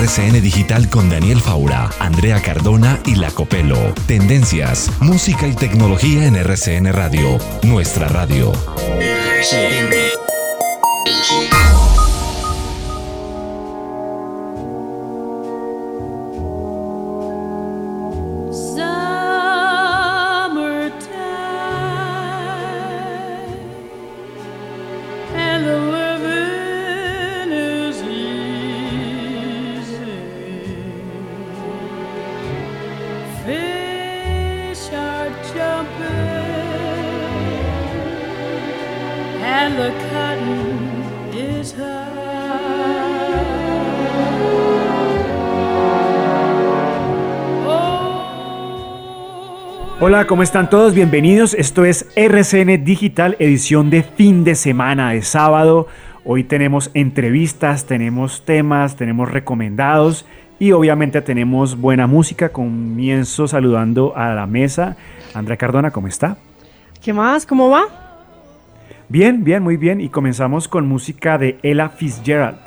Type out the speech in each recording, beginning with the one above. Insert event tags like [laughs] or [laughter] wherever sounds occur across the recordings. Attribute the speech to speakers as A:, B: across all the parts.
A: RCN Digital con Daniel Faura, Andrea Cardona y La Copelo. Tendencias, música y tecnología en RCN Radio, nuestra radio.
B: Summertime
C: Hola, ¿cómo están todos? Bienvenidos. Esto es RCN Digital, edición de fin de semana, de sábado. Hoy tenemos entrevistas, tenemos temas, tenemos recomendados y obviamente tenemos buena música. Comienzo saludando a la mesa. Andrea Cardona, ¿cómo está?
D: ¿Qué más? ¿Cómo va?
C: Bien, bien, muy bien. Y comenzamos con música de Ella Fitzgerald.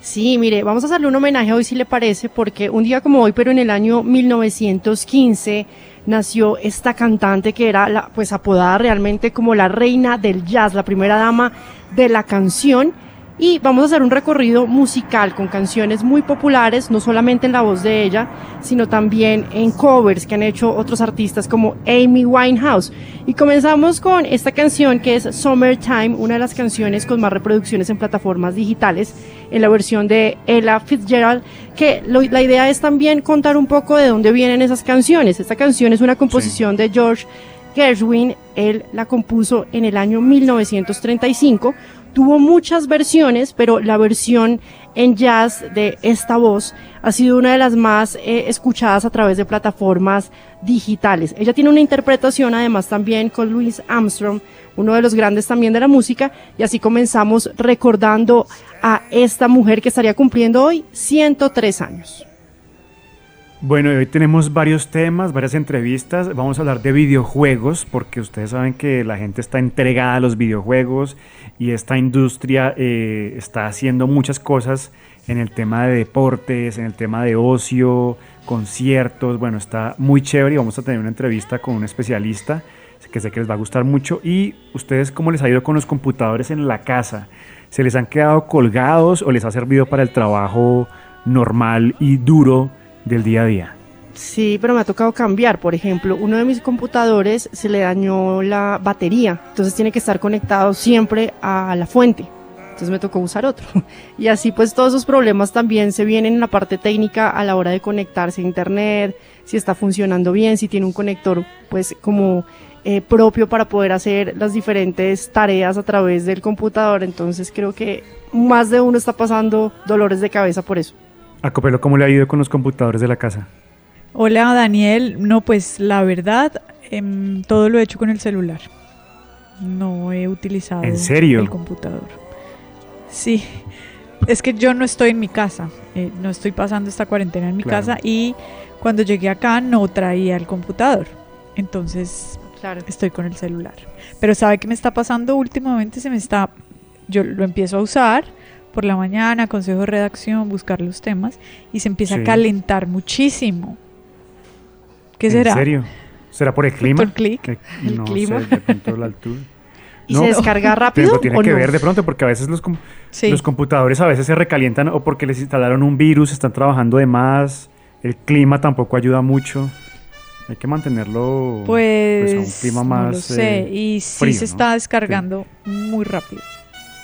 D: Sí, mire, vamos a hacerle un homenaje hoy si le parece, porque un día como hoy, pero en el año 1915, nació esta cantante que era la, pues apodada realmente como la reina del jazz, la primera dama de la canción. Y vamos a hacer un recorrido musical con canciones muy populares, no solamente en la voz de ella, sino también en covers que han hecho otros artistas como Amy Winehouse. Y comenzamos con esta canción que es Summertime, una de las canciones con más reproducciones en plataformas digitales, en la versión de Ella Fitzgerald, que lo- la idea es también contar un poco de dónde vienen esas canciones. Esta canción es una composición de George Gershwin, él la compuso en el año 1935. Tuvo muchas versiones, pero la versión en jazz de esta voz ha sido una de las más eh, escuchadas a través de plataformas digitales. Ella tiene una interpretación además también con Louis Armstrong, uno de los grandes también de la música, y así comenzamos recordando a esta mujer que estaría cumpliendo hoy 103 años.
C: Bueno, hoy tenemos varios temas, varias entrevistas. Vamos a hablar de videojuegos, porque ustedes saben que la gente está entregada a los videojuegos y esta industria eh, está haciendo muchas cosas en el tema de deportes, en el tema de ocio, conciertos. Bueno, está muy chévere y vamos a tener una entrevista con un especialista que sé que les va a gustar mucho. ¿Y ustedes cómo les ha ido con los computadores en la casa? ¿Se les han quedado colgados o les ha servido para el trabajo normal y duro del día a día?
D: Sí, pero me ha tocado cambiar. Por ejemplo, uno de mis computadores se le dañó la batería, entonces tiene que estar conectado siempre a la fuente. Entonces me tocó usar otro. [laughs] Y así pues todos esos problemas también se vienen en la parte técnica a la hora de conectarse a internet, si está funcionando bien, si tiene un conector pues como eh, propio para poder hacer las diferentes tareas a través del computador. Entonces creo que más de uno está pasando dolores de cabeza por eso.
C: A Copelo, ¿cómo le ha ido con los computadores de la casa?
E: Hola Daniel, no pues la verdad, em, todo lo he hecho con el celular. No he utilizado
C: ¿En serio?
E: el computador. Sí, es que yo no estoy en mi casa, eh, no estoy pasando esta cuarentena en mi
C: Claro.
E: casa y cuando llegué acá no traía el computador. Entonces
D: Claro.
E: estoy con el celular. Pero ¿sabe qué me está pasando últimamente? Se me está, yo lo empiezo a usar por la mañana, consejo de redacción, buscar los temas y se empieza
C: Sí.
E: a calentar muchísimo. ¿Qué
C: ¿En
E: será?
C: serio? ¿Será por el clima?
E: ¿Por clic? El
C: no
E: clima.
C: sé, de pronto la altura. [laughs]
D: ¿Y
C: ¿no?
D: se descarga [laughs]
C: Pero
D: rápido
C: tiene
D: o
C: que
D: no?
C: ver de pronto porque a veces los, com-
E: Sí.
C: los computadores a veces se recalientan o porque les instalaron un virus, están trabajando de más, el clima tampoco ayuda mucho. Hay que mantenerlo
E: Pues,
C: a un clima más
E: no lo sé.
C: eh,
E: y sí
C: frío,
E: se está descargando muy rápido.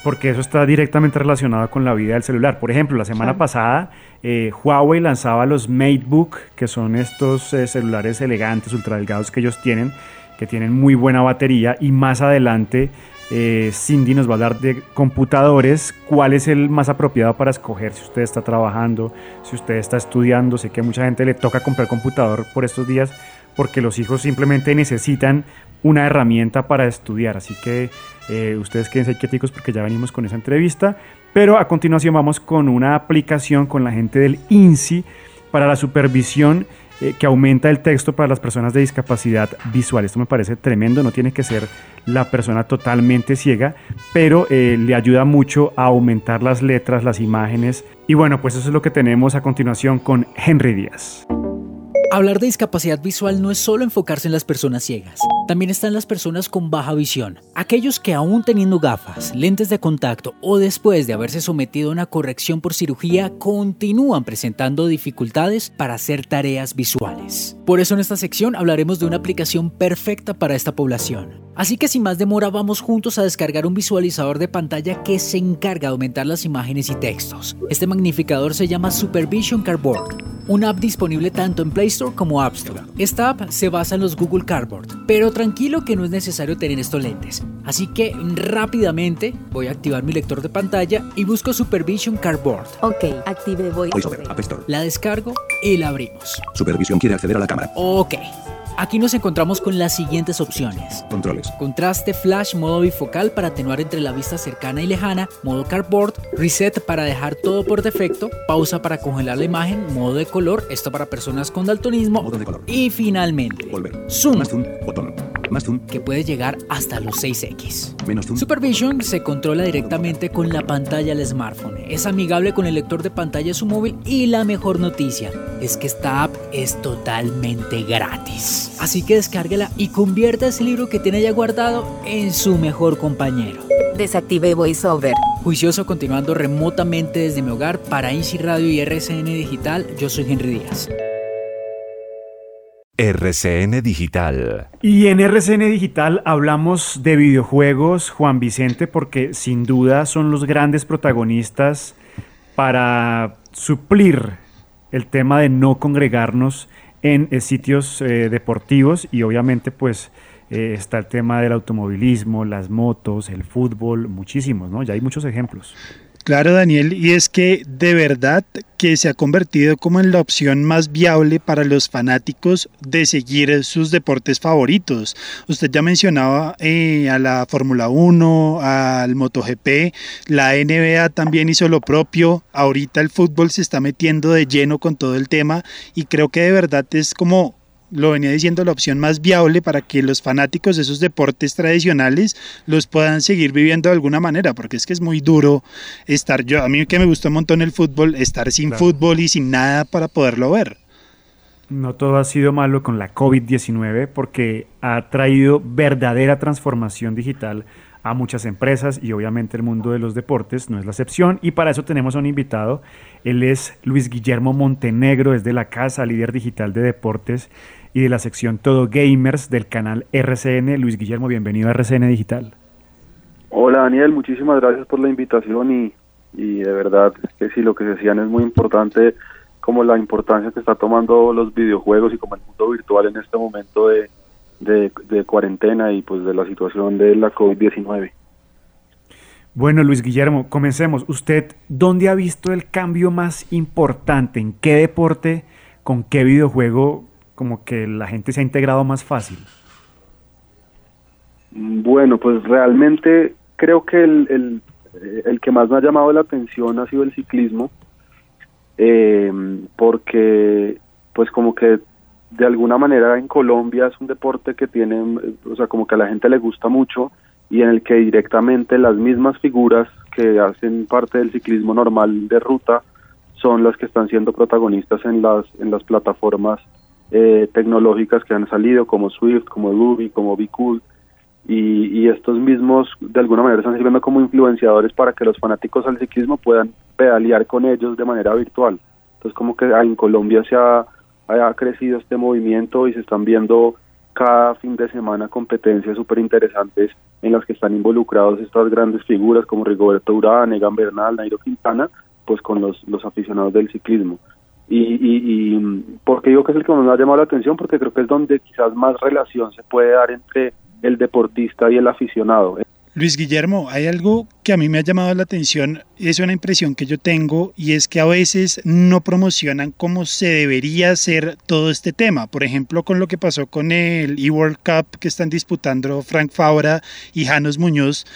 C: Porque eso está directamente relacionado con la vida del celular. Por ejemplo, la semana
E: Claro.
C: pasada eh, Huawei lanzaba los MateBook, que son estos eh, celulares elegantes, ultra delgados que ellos tienen, que tienen muy buena batería y más adelante eh, Cindy nos va a hablar de computadores, cuál es el más apropiado para escoger si usted está trabajando, si usted está estudiando. Sé que a mucha gente le toca comprar computador por estos días porque los hijos simplemente necesitan una herramienta para estudiar. Así que eh, ustedes quédense quieticos porque ya venimos con esa entrevista. Pero a continuación vamos con una aplicación con la gente del INSI para la supervisión eh, que aumenta el texto para las personas de discapacidad visual. Esto me parece tremendo, no tiene que ser la persona totalmente ciega, pero eh, le ayuda mucho a aumentar las letras, las imágenes. Y bueno, pues eso es lo que tenemos a continuación con Henry Díaz.
F: Hablar de discapacidad visual no es solo enfocarse en las personas ciegas, también están las personas con baja visión, aquellos que aún teniendo gafas, lentes de contacto o después de haberse sometido a una corrección por cirugía continúan presentando dificultades para hacer tareas visuales. Por eso en esta sección hablaremos de una aplicación perfecta para esta población. Así que sin más demora vamos juntos a descargar un visualizador de pantalla que se encarga de aumentar las imágenes y textos. Este magnificador se llama Supervision Cardboard, una app disponible tanto en Play Store como App Store. Esta app se basa en los Google Cardboard, pero tranquilo que no es necesario tener estos lentes. Así que rápidamente voy a activar mi lector de pantalla y busco Supervision Cardboard.
G: Ok, active VoiceOver.
H: VoiceOver, App Store.
F: La descargo y la abrimos.
H: Supervisión quiere acceder a la cámara.
F: Ok. Aquí nos encontramos con las siguientes opciones.
H: Controles.
F: Contraste flash modo bifocal para atenuar entre la vista cercana y lejana, modo cardboard, reset para dejar todo por defecto, pausa para congelar la imagen, modo de color, esto para personas con daltonismo
H: Modo de color.
F: y finalmente
H: Volver.
F: zoom
H: Más zoom. Botón. Más zoom.
F: que puede llegar hasta los 6x.
H: Menos zoom.
F: Supervision se controla directamente con la pantalla del smartphone. Es amigable con el lector de pantalla de su móvil y la mejor noticia es que esta app es totalmente gratis. Así que descárguela y convierta ese libro que tiene ya guardado en su mejor compañero.
G: Desactive VoiceOver.
F: Juicioso continuando remotamente desde mi hogar para INSI Radio y RCN Digital, yo soy Henry Díaz.
A: RCN Digital.
C: Y en RCN Digital hablamos de videojuegos, Juan Vicente, porque sin duda son los grandes protagonistas para suplir el tema de no congregarnos en eh, sitios eh, deportivos y obviamente pues eh, está el tema del automovilismo, las motos, el fútbol, muchísimos, ¿no? Ya hay muchos ejemplos.
I: Claro, Daniel, y es que de verdad que se ha convertido como en la opción más viable para los fanáticos de seguir sus deportes favoritos. Usted ya mencionaba eh, a la Fórmula 1, al MotoGP, la NBA también hizo lo propio, ahorita el fútbol se está metiendo de lleno con todo el tema y creo que de verdad es como lo venía diciendo, la opción más viable para que los fanáticos de esos deportes tradicionales los puedan seguir viviendo de alguna manera, porque es que es muy duro estar yo, a mí que me gustó un montón el fútbol, estar sin
C: Claro.
I: fútbol y sin nada para poderlo ver.
C: No todo ha sido malo con la COVID-19 porque ha traído verdadera transformación digital a muchas empresas y obviamente el mundo de los deportes no es la excepción. Y para eso tenemos a un invitado. Él es Luis Guillermo Montenegro, es de la casa, líder digital de deportes y de la sección Todo Gamers del canal RCN. Luis Guillermo, bienvenido a RCN Digital.
J: Hola Daniel, muchísimas gracias por la invitación y, y de verdad que sí, lo que decían es muy importante como la importancia que está tomando los videojuegos y como el mundo virtual en este momento de, de, de cuarentena y pues de la situación de la COVID-19.
C: Bueno, Luis Guillermo, comencemos. ¿Usted dónde ha visto el cambio más importante? ¿En qué deporte, con qué videojuego, como que la gente se ha integrado más fácil?
J: Bueno, pues realmente creo que el, el, eh, el que más me ha llamado la atención ha sido el ciclismo, eh, porque pues como que de alguna manera en Colombia es un deporte que tiene, o sea, como que a la gente le gusta mucho y en el que directamente las mismas figuras que hacen parte del ciclismo normal de ruta son las que están siendo protagonistas en las en las plataformas eh, tecnológicas que han salido como Swift, como Ruby, como Be Cool y, y estos mismos de alguna manera están sirviendo como influenciadores para que los fanáticos al ciclismo puedan pedalear con ellos de manera virtual. Entonces como que en Colombia se ha, ha crecido este movimiento y se están viendo cada fin de semana competencias súper interesantes en las que están involucrados estas grandes figuras como Rigoberto Urán, Egan Bernal, Nairo Quintana, pues con los, los aficionados del ciclismo. Y, y, y porque digo que es el que más me ha llamado la atención, porque creo que es donde quizás más relación se puede dar entre el deportista y el aficionado.
I: Luis Guillermo, hay algo que a mí me ha llamado la atención, es una impresión que yo tengo y es que a veces no promocionan como se debería hacer todo este tema. Por ejemplo, con lo que pasó con el eWorld Cup que están disputando Frank Fabra y Janos Muñoz,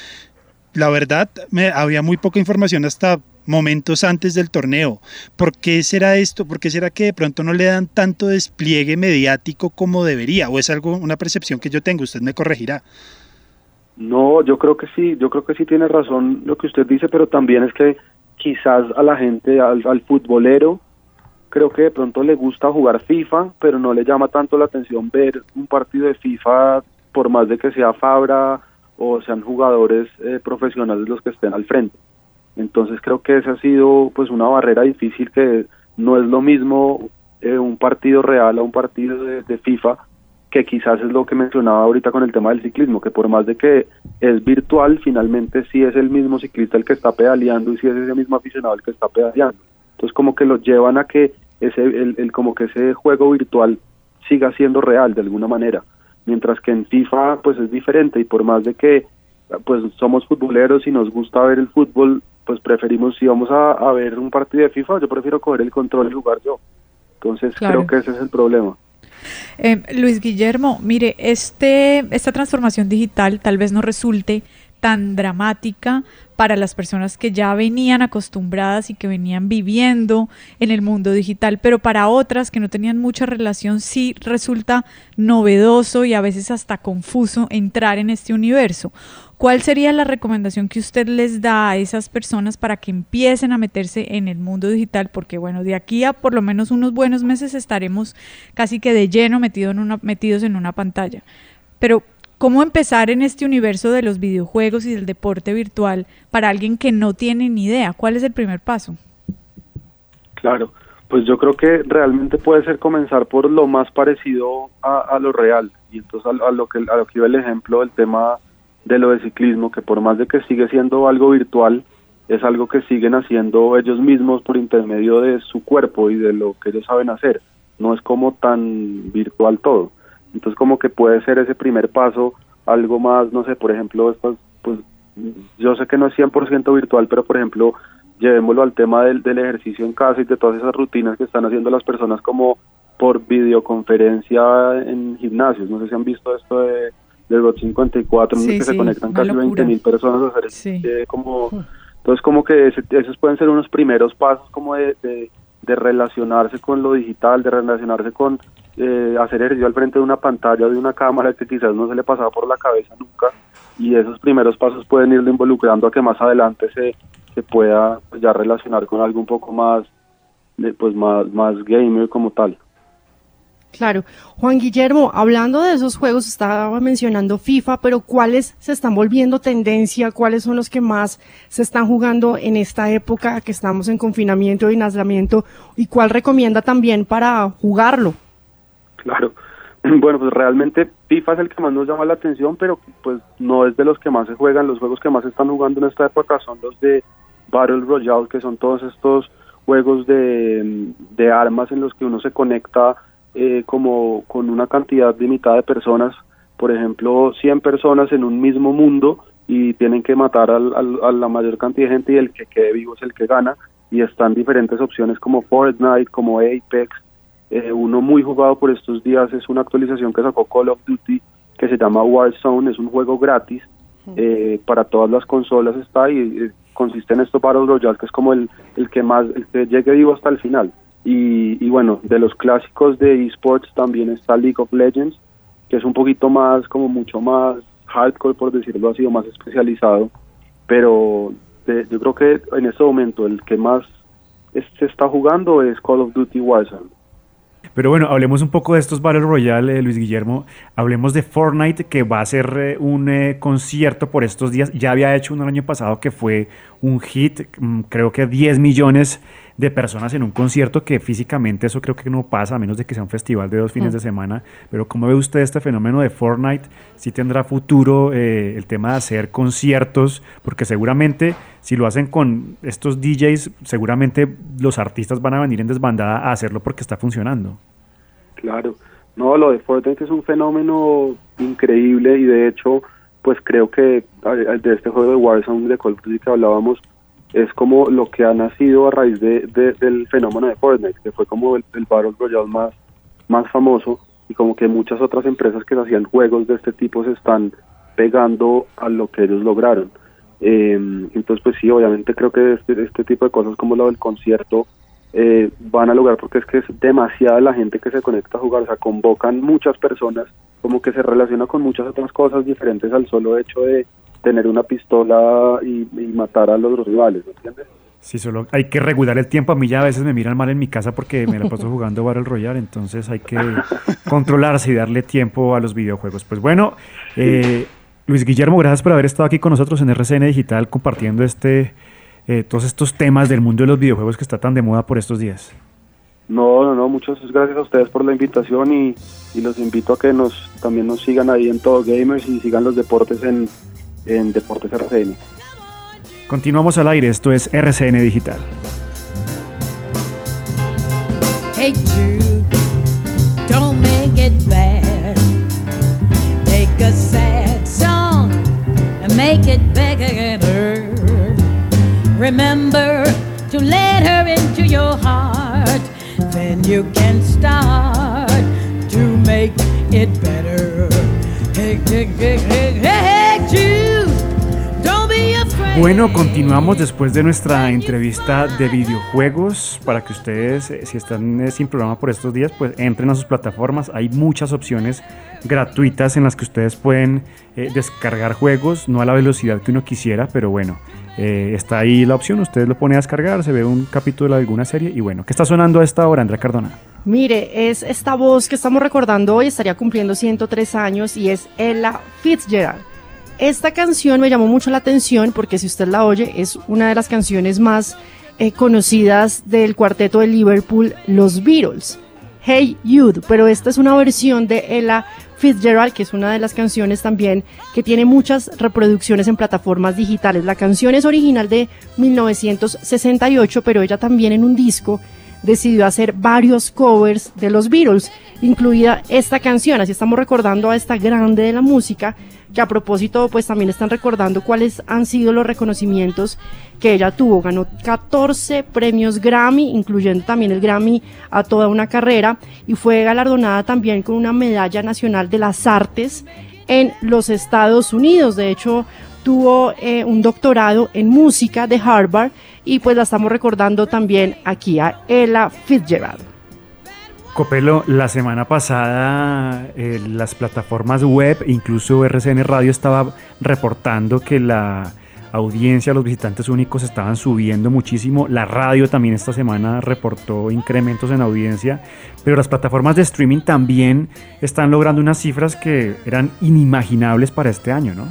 I: la verdad me, había muy poca información hasta momentos antes del torneo. ¿Por qué será esto? ¿Por qué será que de pronto no le dan tanto despliegue mediático como debería? ¿O es algo, una percepción que yo tengo? Usted me corregirá.
J: No, yo creo que sí, yo creo que sí tiene razón lo que usted dice, pero también es que quizás a la gente, al, futbolero, creo que de pronto le gusta jugar FIFA, pero no le llama tanto la atención ver un partido de FIFA, por más de que sea Fabra o sean jugadores eh, profesionales los que estén al frente. Entonces creo que esa ha sido pues una barrera difícil que no es lo mismo eh, un partido real a un partido de, FIFA que quizás es lo que mencionaba ahorita con el tema del ciclismo, que por más de que es virtual, finalmente sí es el mismo ciclista el que está pedaleando y sí es ese mismo aficionado el que está pedaleando. Entonces como que lo llevan a que ese el, el como que ese juego virtual siga siendo real de alguna manera, mientras que en FIFA pues es diferente y por más de que pues somos futboleros y nos gusta ver el fútbol, pues preferimos si vamos a, a ver un partido de FIFA, yo prefiero coger el control y jugar yo. Entonces
E: Claro.
J: creo que ese es el problema.
E: Eh, Luis Guillermo, mire, este, esta transformación digital tal vez no resulte tan dramática para las personas que ya venían acostumbradas y que venían viviendo en el mundo digital, pero para otras que no tenían mucha relación sí resulta novedoso y a veces hasta confuso entrar en este universo. ¿Cuál sería la recomendación que usted les da a esas personas para que empiecen a meterse en el mundo digital? Porque bueno, de aquí a por lo menos unos buenos meses estaremos casi que de lleno en una, metidos en una pantalla. Pero, ¿cómo empezar en este universo de los videojuegos y del deporte virtual para alguien que no tiene ni idea? ¿Cuál es el primer paso?
J: Claro, pues yo creo que realmente puede ser comenzar por lo más parecido a, a lo real y entonces a, a lo que a lo que iba el ejemplo del tema de lo de ciclismo que por más de que sigue siendo algo virtual es algo que siguen haciendo ellos mismos por intermedio de su cuerpo y de lo que ellos saben hacer no es como tan virtual todo entonces como que puede ser ese primer paso algo más no sé por ejemplo pues yo sé que no es 100% virtual pero por ejemplo llevémoslo al tema del, del ejercicio en casa y de todas esas rutinas que están haciendo las personas como por videoconferencia en gimnasios. No sé si han visto esto de, del Rot 54, en el
E: Sí,
J: que se conectan casi
E: locura.
J: 20 mil personas a hacer
E: Sí.
J: eh, como... Entonces como que ese- esos pueden ser unos primeros pasos como de, de, de relacionarse con lo digital, de relacionarse con eh, hacer ejercicio al frente de una pantalla, de una cámara que quizás no se le pasaba por la cabeza nunca y esos primeros pasos pueden irlo involucrando a que más adelante se, se pueda pues, ya relacionar con algo un poco más pues más más gamer como tal.
D: Claro. Juan Guillermo, hablando de esos juegos, estaba mencionando FIFA, pero ¿cuáles se están volviendo tendencia? ¿Cuáles son los que más se están jugando en esta época que estamos en confinamiento y en aislamiento? ¿Y cuál recomienda también para jugarlo?
J: Claro. [clears throat] Bueno, pues realmente FIFA es el que más nos llama la atención, pero pues no es de los que más se juegan. Los juegos que más se están jugando en esta época son los de Battle Royale, que son todos estos juegos de, de armas en los que uno se conecta eh, como con una cantidad limitada de personas, por ejemplo, 100 personas en un mismo mundo y tienen que matar al- al- a la mayor cantidad de gente y el que quede vivo es el que gana. Y están diferentes opciones como Fortnite, como Apex, eh, uno muy jugado por estos días es una actualización que sacó Call of Duty que se llama Warzone, es un juego gratis eh, para todas las consolas está y eh, consiste en esto Battle Royale que es como el, el que más el que llegue vivo hasta el final y, bueno de los clásicos de esports también está League of Legends que es un poquito más como mucho más hardcore por decirlo así o más especializado pero yo creo que en este momento el que más se está jugando es Call of Duty Warzone
C: Pero bueno, hablemos un poco de estos Battle Royale, eh, Luis Guillermo. Hablemos de Fortnite, que va a ser eh, un eh, concierto por estos días. Ya había hecho el año pasado que fue un hit, mm, creo que 10 millones de personas en un concierto, que físicamente eso creo que no pasa, a menos de que sea un festival de dos fines
D: Mm.
C: de semana. Pero ¿cómo ve usted este fenómeno de Fortnite? ¿Sí tendrá futuro eh, el tema de hacer conciertos? Porque seguramente si lo hacen con estos DJs, seguramente los artistas van a venir en desbandada a hacerlo porque está funcionando.
J: Claro, no, lo de Fortnite es un fenómeno increíble y de hecho, pues creo que de este juego de Warzone de Call of Duty que hablábamos es como lo que ha nacido a raíz de, de- del fenómeno de Fortnite, que fue como el, el Battle más, más famoso y como que muchas otras empresas que hacían juegos de este tipo se están pegando a lo que ellos lograron. Eh, entonces, pues sí, obviamente creo que este, este tipo de cosas como lo del concierto eh, van a lograr porque es que es demasiada la gente que se conecta a jugar, o sea, convocan muchas personas, como que se relaciona con muchas otras cosas diferentes al solo hecho de tener una pistola y, y matar a los rivales, ¿me entiendes?
C: Sí, solo hay que regular el tiempo. A mí ya a veces me miran mal en mi casa porque me la paso [laughs] jugando Battle Royale, entonces hay que controlarse y darle tiempo a los videojuegos. Pues bueno, eh, Luis Guillermo, gracias por haber estado aquí con nosotros en RCN Digital compartiendo este, eh, todos estos temas del mundo de los videojuegos que está tan de moda por estos días.
J: No, no, no, muchas gracias a ustedes por la invitación y, y los invito a que nos también nos sigan ahí en Todo Gamers y sigan los deportes en, en Deportes RCN.
C: Continuamos al aire, esto es RCN Digital.
B: Hey Jude, don't make it bad. Take a sad song and make it better. Remember to let her into your heart. Then you can start to make it better. Hey, hey, hey, hey, hey,
C: Bueno, continuamos después de nuestra entrevista de videojuegos. Para que ustedes, eh, si están eh, sin programa por estos días, pues entren a sus plataformas. Hay muchas opciones gratuitas en las que ustedes pueden eh, descargar juegos, no a la velocidad que uno quisiera, pero bueno, está ahí la opción. Usted lo pone a descargar, se ve un capítulo de alguna serie y bueno, ¿qué está sonando a esta hora, Andrea Cardona?
D: Mire, es esta voz que estamos recordando hoy, estaría cumpliendo 103 años y es Ella Fitzgerald. Esta canción me llamó mucho la atención porque si usted la oye es una de las canciones más eh, conocidas del cuarteto de Liverpool, los Beatles. Hey Jude, pero esta es una versión de Ella Fitzgerald, que es una de las canciones también que tiene muchas reproducciones en plataformas digitales. La canción es original de 1968, pero ella también en un disco decidió hacer varios covers de los Beatles, incluida esta canción. Así estamos recordando a esta grande de la música, que a propósito, pues también están recordando cuáles han sido los reconocimientos que ella tuvo. Ganó 14 premios Grammy, incluyendo también el Grammy a toda una carrera, y fue galardonada también con una medalla nacional de las artes en los Estados Unidos. De hecho, tuvo eh, un doctorado en música de Harvard y pues la estamos recordando también aquí a Ella Fitzgerald.
C: Copelo, la semana pasada eh, las plataformas web, incluso RCN Radio estaba reportando que la audiencia, los visitantes únicos estaban subiendo muchísimo. La radio también esta semana reportó incrementos en audiencia, pero las plataformas de streaming también están logrando unas cifras que eran inimaginables para este año, ¿no?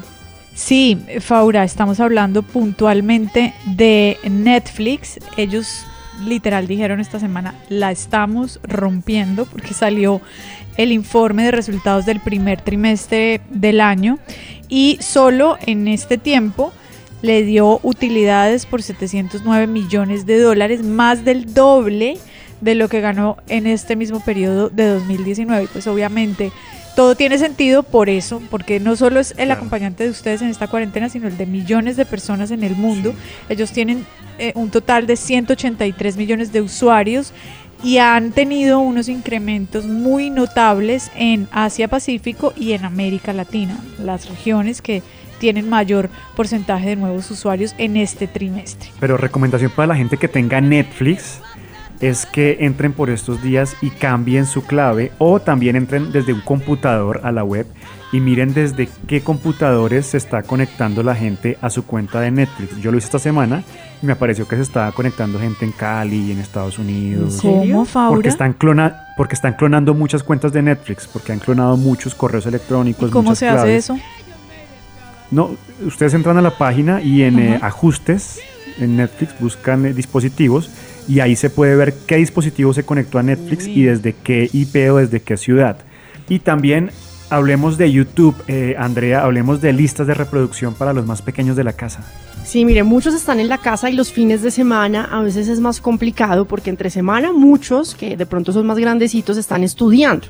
E: Sí, Faura, estamos hablando puntualmente de Netflix. Ellos literal dijeron esta semana, la estamos rompiendo porque salió el informe de resultados del primer trimestre del año y solo en este tiempo le dio utilidades por 709 millones de dólares, más del doble de lo que ganó en este mismo periodo de 2019. Y pues obviamente todo tiene sentido por eso, porque no solo es el
C: Claro.
E: acompañante de ustedes en esta cuarentena, sino el de millones de personas en el mundo. Ellos tienen eh, un total de 183 millones de usuarios y han tenido unos incrementos muy notables en Asia Pacífico y en América Latina, las regiones que tienen mayor porcentaje de nuevos usuarios en este trimestre.
C: Pero recomendación para la gente que tenga Netflix es que entren por estos días y cambien su clave o también entren desde un computador a la web y miren desde qué computadores se está conectando la gente a su cuenta de Netflix. Yo lo hice esta semana y me pareció que se estaba conectando gente en Cali, en Estados Unidos.
E: ¿Cómo, Faura?
C: Porque están clona porque están clonando muchas cuentas de Netflix, porque han clonado muchos correos electrónicos.
E: ¿Y cómo
C: muchas
E: se hace
C: claves.
E: eso?
C: No, ustedes entran a la página y en eh, ajustes en Netflix buscan eh, dispositivos y ahí se puede ver qué dispositivo se conectó a Netflix y desde qué IP o desde qué ciudad. Y también hablemos de YouTube, eh, Andrea, hablemos de listas de reproducción para los más pequeños de la casa.
D: Sí, mire, muchos están en la casa y los fines de semana a veces es más complicado porque entre semana muchos, que de pronto son más grandecitos, están estudiando.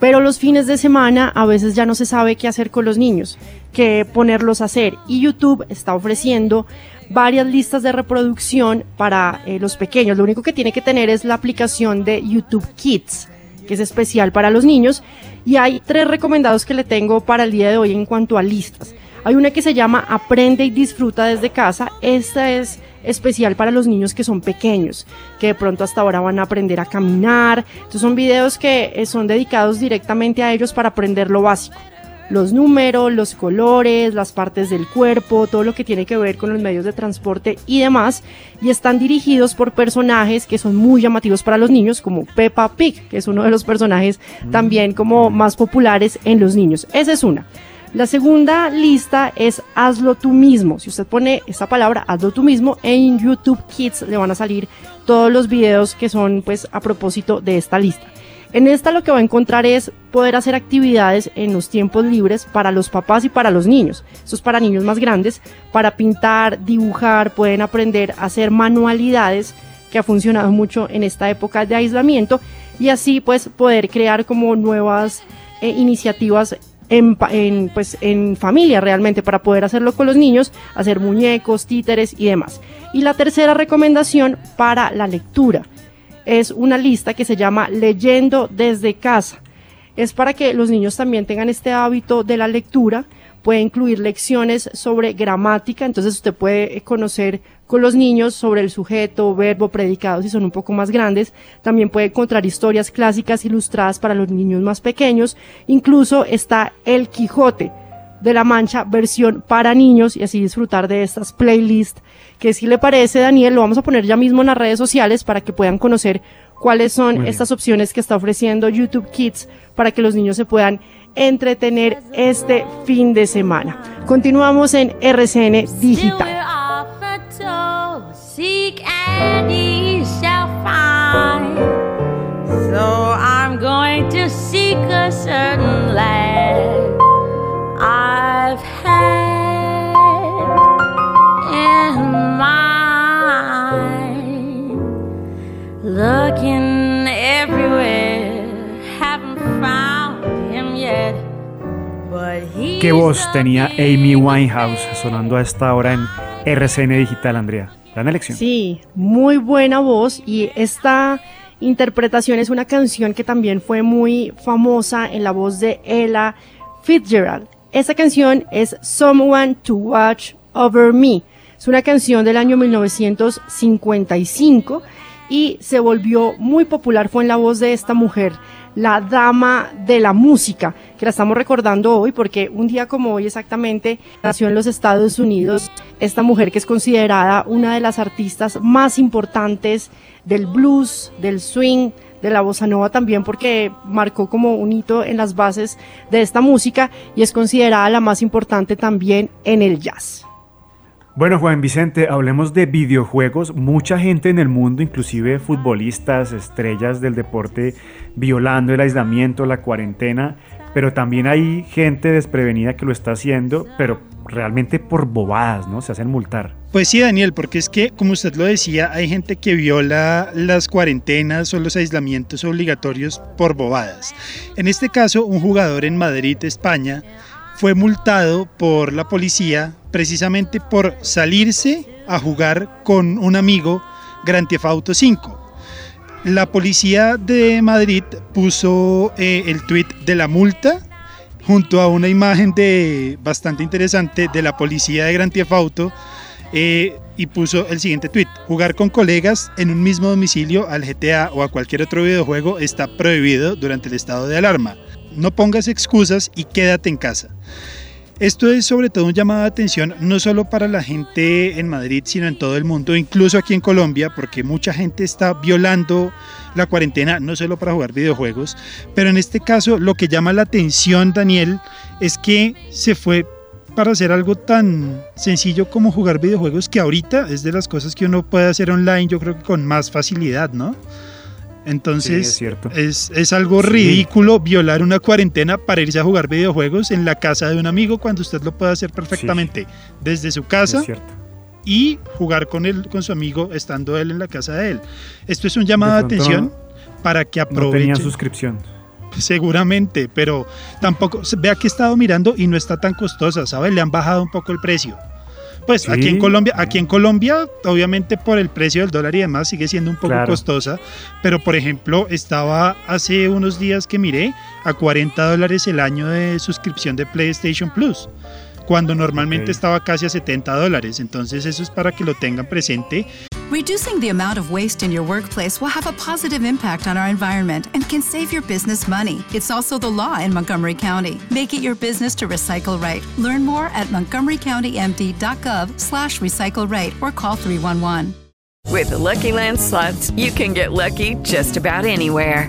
D: Pero los fines de semana a veces ya no se sabe qué hacer con los niños, qué ponerlos a hacer. Y YouTube está ofreciendo varias listas de reproducción para eh, los pequeños. Lo único que tiene que tener es la aplicación de YouTube Kids, que es especial para los niños. Y hay tres recomendados que le tengo para el día de hoy en cuanto a listas. Hay una que se llama Aprende y disfruta desde casa. Esta es especial para los niños que son pequeños, que de pronto hasta ahora van a aprender a caminar. Estos son videos que eh, son dedicados directamente a ellos para aprender lo básico. Los números, los colores, las partes del cuerpo, todo lo que tiene que ver con los medios de transporte y demás. Y están dirigidos por personajes que son muy llamativos para los niños, como Peppa Pig, que es uno de los personajes también como más populares en los niños. Esa es una. La segunda lista es hazlo tú mismo. Si usted pone esta palabra, hazlo tú mismo, en YouTube Kids le van a salir todos los videos que son pues a propósito de esta lista. En esta lo que va a encontrar es poder hacer actividades en los tiempos libres para los papás y para los niños. Esto es para niños más grandes, para pintar, dibujar, pueden aprender a hacer manualidades que ha funcionado mucho en esta época de aislamiento y así pues poder crear como nuevas eh, iniciativas en, en, pues, en familia realmente para poder hacerlo con los niños, hacer muñecos, títeres y demás. Y la tercera recomendación para la lectura es una lista que se llama Leyendo desde casa. Es para que los niños también tengan este hábito de la lectura. Puede incluir lecciones sobre gramática, entonces usted puede conocer con los niños sobre el sujeto, verbo, predicado si son un poco más grandes. También puede encontrar historias clásicas ilustradas para los niños más pequeños. Incluso está El Quijote de la Mancha, versión para niños y así disfrutar de estas playlists que si le parece Daniel lo vamos a poner ya mismo en las redes sociales para que puedan conocer cuáles son estas opciones que está ofreciendo YouTube Kids para que los niños se puedan entretener este fin de semana. Continuamos en RCN Digital.
K: Seek and ye shall find. So I'm going to seek a certain land I've had in mind. Looking everywhere, haven't found him yet. But he
C: ¿Qué voz tenía Amy Winehouse sonando a esta hora en RCN Digital, Andrea? Gran elección.
D: Sí, muy buena voz y esta interpretación es una canción que también fue muy famosa en la voz de Ella Fitzgerald. Esta canción es Someone to Watch Over Me. Es una canción del año 1955 y se volvió muy popular. Fue en la voz de esta mujer, la dama de la música, que la estamos recordando hoy porque un día como hoy exactamente nació en los Estados Unidos esta mujer que es considerada una de las artistas más importantes del blues, del swing, de la bossa nova también porque marcó como un hito en las bases de esta música y es considerada la más importante también en el jazz.
C: Bueno, Juan Vicente, hablemos de videojuegos. Mucha gente en el mundo, inclusive futbolistas, estrellas del deporte, violando el aislamiento, la cuarentena, pero también hay gente desprevenida que lo está haciendo, pero realmente por bobadas, ¿no? Se hacen multar.
I: Pues sí, Daniel, porque es que, como usted lo decía, hay gente que viola las cuarentenas o los aislamientos obligatorios por bobadas. En este caso, un jugador en Madrid, España, fue multado por la policía precisamente por salirse a jugar con un amigo Grand Theft Auto 5. La policía de Madrid puso eh, el tweet de la multa junto a una imagen de bastante interesante de la policía de Grand Theft Auto eh, y puso el siguiente tweet: jugar con colegas en un mismo domicilio al GTA o a cualquier otro videojuego está prohibido durante el estado de alarma. No pongas excusas y quédate en casa. Esto es sobre todo un llamado de atención no solo para la gente en Madrid, sino en todo el mundo, incluso aquí en Colombia, porque mucha gente está violando la cuarentena, no solo para jugar videojuegos, pero en este caso lo que llama la atención, Daniel, es que se fue para hacer algo tan sencillo como jugar videojuegos, que ahorita es de las cosas que uno puede hacer online, yo creo que con más facilidad, ¿no? Entonces es, es, algo ridículo violar una cuarentena para irse a jugar videojuegos en la casa de un amigo cuando usted lo puede hacer perfectamente desde su casa y jugar con él, con su amigo estando él en la casa de él. Esto es un llamado de, atención para que aprovechen.
C: No suscripción.
I: Seguramente, pero tampoco, vea que he estado mirando y no está tan costosa, ¿sabes? Le han bajado un poco el precio. Pues aquí en Colombia, aquí en Colombia, obviamente por el precio del dólar y demás sigue siendo un poco costosa, pero por ejemplo estaba hace unos días que miré a 40 dólares el año de suscripción de PlayStation Plus cuando normalmente estaba casi a 70 dólares. Entonces eso es para que lo tengan presente.
L: Reducing the amount of waste in your workplace will have a positive impact on our environment and can save your business money. It's also the law in Montgomery County. Make it your business to recycle right. Learn more at montgomerycountymd.gov slash recycle right or call 311.
M: With the Lucky Land slots, you can get lucky just about anywhere.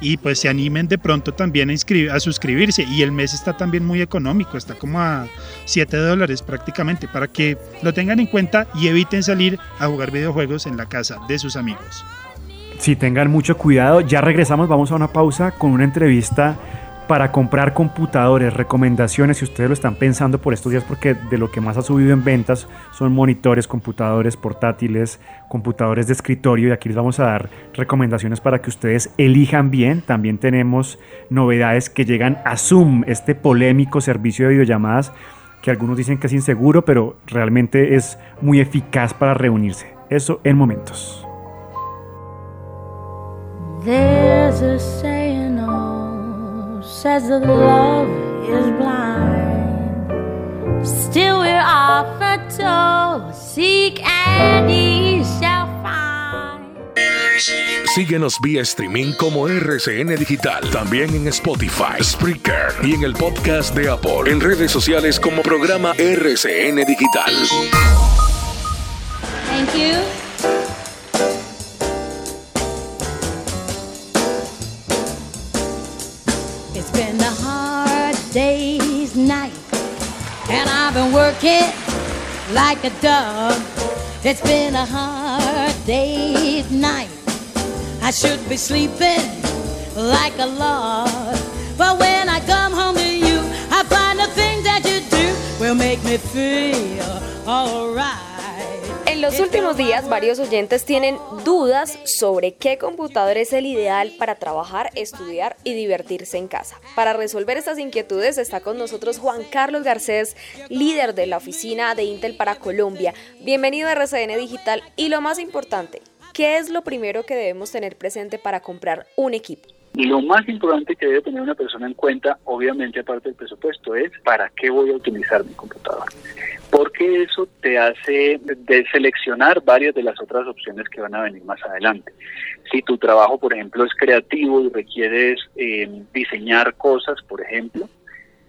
I: Y pues se animen de pronto también a, a suscribirse y el mes está también muy económico, está como a 7 dólares prácticamente para que lo tengan en cuenta y eviten salir a jugar videojuegos en la casa de sus amigos.
C: Sí, tengan mucho cuidado, ya regresamos, vamos a una pausa con una entrevista para comprar computadores, recomendaciones si ustedes lo están pensando por estos días porque de lo que más ha subido en ventas son monitores, computadores portátiles, computadores de escritorio y aquí les vamos a dar recomendaciones para que ustedes elijan bien. También tenemos novedades que llegan a Zoom, este polémico servicio de videollamadas que algunos dicen que es inseguro, pero realmente es muy eficaz para reunirse. Eso en momentos. Says that love is blind. Still, we're offered to seek and ye shall find. Síguenos vía streaming como RCN Digital, también en Spotify, Spreaker y en el podcast de Apple, en redes sociales como programa RCN Digital. Thank you. Day's night. And I've been working like a dog. It's been a hard day's night. I should be sleeping like a log. But when I come home to you, I find the things that you do will make me feel alright. En los últimos días, varios oyentes tienen dudas sobre qué computador es el ideal para trabajar, estudiar y divertirse en casa. Para resolver estas inquietudes está con nosotros Juan Carlos Garcés, líder de la oficina de Intel para Colombia. Bienvenido a RCN Digital y lo más importante, ¿qué es lo primero que debemos tener presente para comprar un equipo?
N: Lo más importante que debe tener una persona en cuenta, obviamente aparte del presupuesto, es para qué voy a utilizar mi computador porque eso te hace de seleccionar varias de las otras opciones que van a venir más adelante. Si tu trabajo, por ejemplo, es creativo y requieres eh, diseñar cosas, por ejemplo,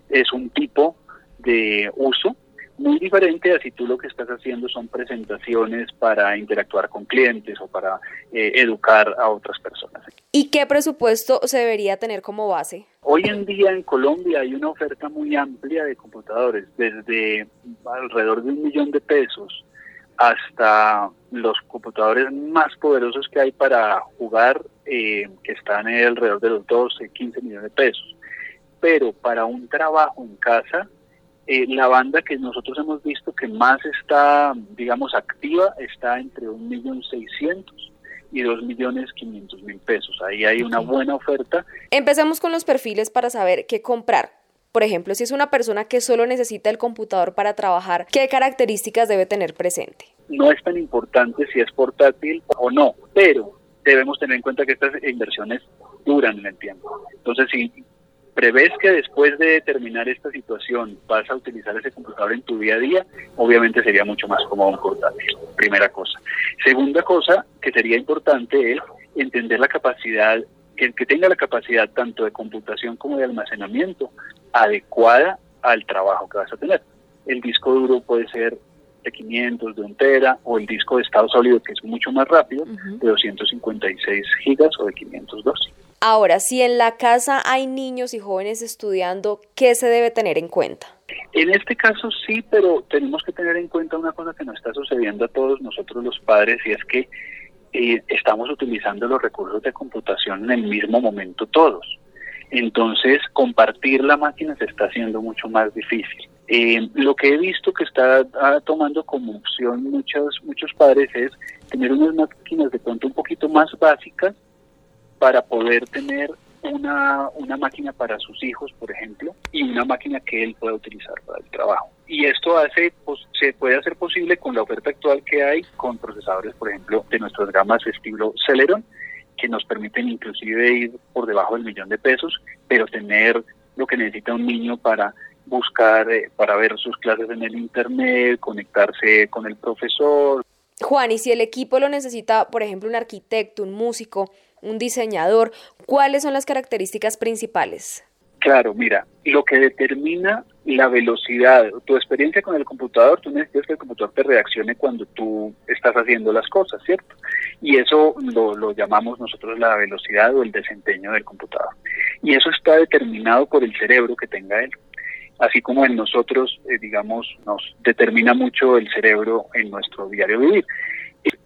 N: es un tipo de uso muy diferente a si tú lo que estás haciendo son presentaciones para interactuar con clientes o para eh, educar a otras personas.
L: ¿Y qué presupuesto se debería tener como base?
N: Hoy en día en Colombia hay una oferta muy amplia de computadores, desde alrededor de un millón de pesos hasta los computadores más poderosos que hay para jugar, eh, que están alrededor de los 12, 15 millones de pesos. Pero para un trabajo en casa, eh, la banda que nosotros hemos visto que más está, digamos, activa está entre un millón seiscientos y dos millones quinientos mil pesos. Ahí hay una buena oferta.
L: Empecemos con los perfiles para saber qué comprar. Por ejemplo, si es una persona que solo necesita el computador para trabajar, ¿qué características debe tener presente?
N: no es tan importante si es portátil o no, pero debemos tener en cuenta que estas inversiones duran en el tiempo. Entonces, si prevés que después de terminar esta situación vas a utilizar ese computador en tu día a día, obviamente sería mucho más cómodo un portátil, primera cosa. Segunda cosa que sería importante es entender la capacidad, que, que tenga la capacidad tanto de computación como de almacenamiento adecuada al trabajo que vas a tener. El disco duro puede ser de 500, de un tera, o el disco de estado sólido, que es mucho más rápido, de 256 gigas o de 512.
O: Ahora, si en la casa hay niños y jóvenes estudiando, ¿qué se debe tener en cuenta?
N: En este caso sí, pero tenemos que tener en cuenta una cosa que nos está sucediendo a todos nosotros los padres y es que eh, estamos utilizando los recursos de computación en el mismo momento todos. Entonces, compartir la máquina se está haciendo mucho más difícil. Eh, lo que he visto que está ah, tomando como opción muchos, muchos padres es tener unas máquinas de pronto un poquito más básicas para poder tener una, una máquina para sus hijos, por ejemplo, y una máquina que él pueda utilizar para el trabajo. Y esto hace, pues, se puede hacer posible con la oferta actual que hay con procesadores, por ejemplo, de nuestras gamas estilo Celeron, que nos permiten inclusive ir por debajo del millón de pesos, pero tener lo que necesita un niño para buscar, eh, para ver sus clases en el Internet, conectarse con el profesor.
O: Juan, y si el equipo lo necesita, por ejemplo, un arquitecto, un músico, un diseñador, ¿cuáles son las características principales?
N: Claro, mira, lo que determina la velocidad, tu experiencia con el computador, tú necesitas que el computador te reaccione cuando tú estás haciendo las cosas, ¿cierto? Y eso lo, llamamos nosotros la velocidad o el desempeño del computador. Y eso está determinado por el cerebro que tenga él. Así como en nosotros, eh, digamos, nos determina mucho el cerebro en nuestro diario vivir.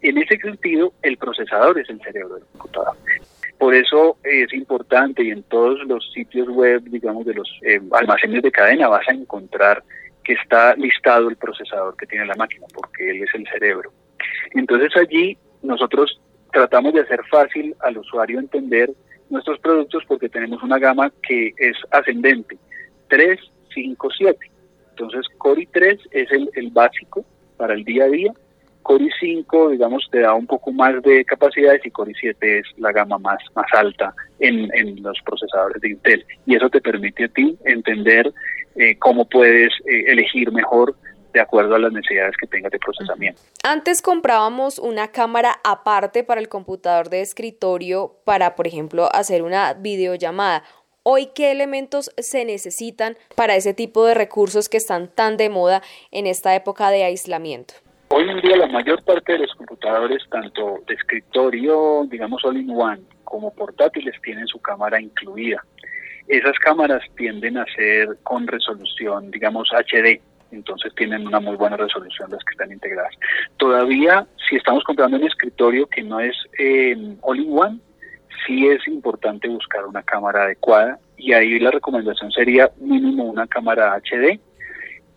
N: En ese sentido, el procesador es el cerebro del computador. Por eso es importante y en todos los sitios web, digamos, de los eh, almacenes de cadena vas a encontrar que está listado el procesador que tiene la máquina, porque él es el cerebro. Entonces allí nosotros tratamos de hacer fácil al usuario entender nuestros productos porque tenemos una gama que es ascendente, 3, 5, 7. Entonces Core 3 es el básico para el día a día Core i5, digamos, te da un poco más de capacidades y Core i7 es la gama más, más alta en, los procesadores de Intel. Y eso te permite a ti entender eh, cómo puedes eh, elegir mejor de acuerdo a las necesidades que tengas de procesamiento.
O: Antes comprábamos una cámara aparte para el computador de escritorio para, por ejemplo, hacer una videollamada. Hoy, ¿qué elementos se necesitan para ese tipo de recursos que están tan de moda en esta época de aislamiento?
N: Hoy en día la mayor parte de los computadores, tanto de escritorio, digamos all-in-one, como portátiles, tienen su cámara incluida. Esas cámaras tienden a ser con resolución, digamos, HD, entonces tienen una muy buena resolución las que están integradas. Todavía, si estamos comprando un escritorio que no es eh, all-in-one, sí es importante buscar una cámara adecuada y ahí la recomendación sería mínimo una cámara HD.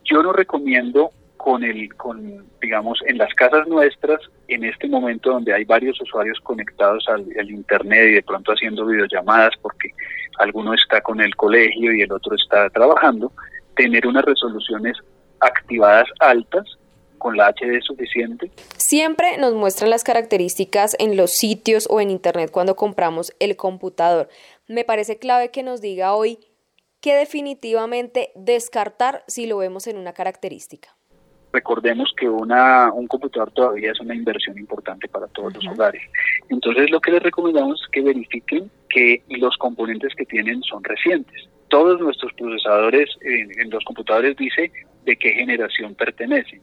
N: Yo no recomiendo con el, con, digamos, en las casas nuestras, en este momento donde hay varios usuarios conectados al, internet y de pronto haciendo videollamadas porque alguno está con el colegio y el otro está trabajando, tener unas resoluciones activadas altas con la HD suficiente.
O: Siempre nos muestran las características en los sitios o en internet cuando compramos el computador. Me parece clave que nos diga hoy qué definitivamente descartar si lo vemos en una característica.
N: Recordemos que una, un computador todavía es una inversión importante para todos los hogares. Entonces lo que les recomendamos es que verifiquen que los componentes que tienen son recientes. Todos nuestros procesadores en, los computadores dice de qué generación pertenecen.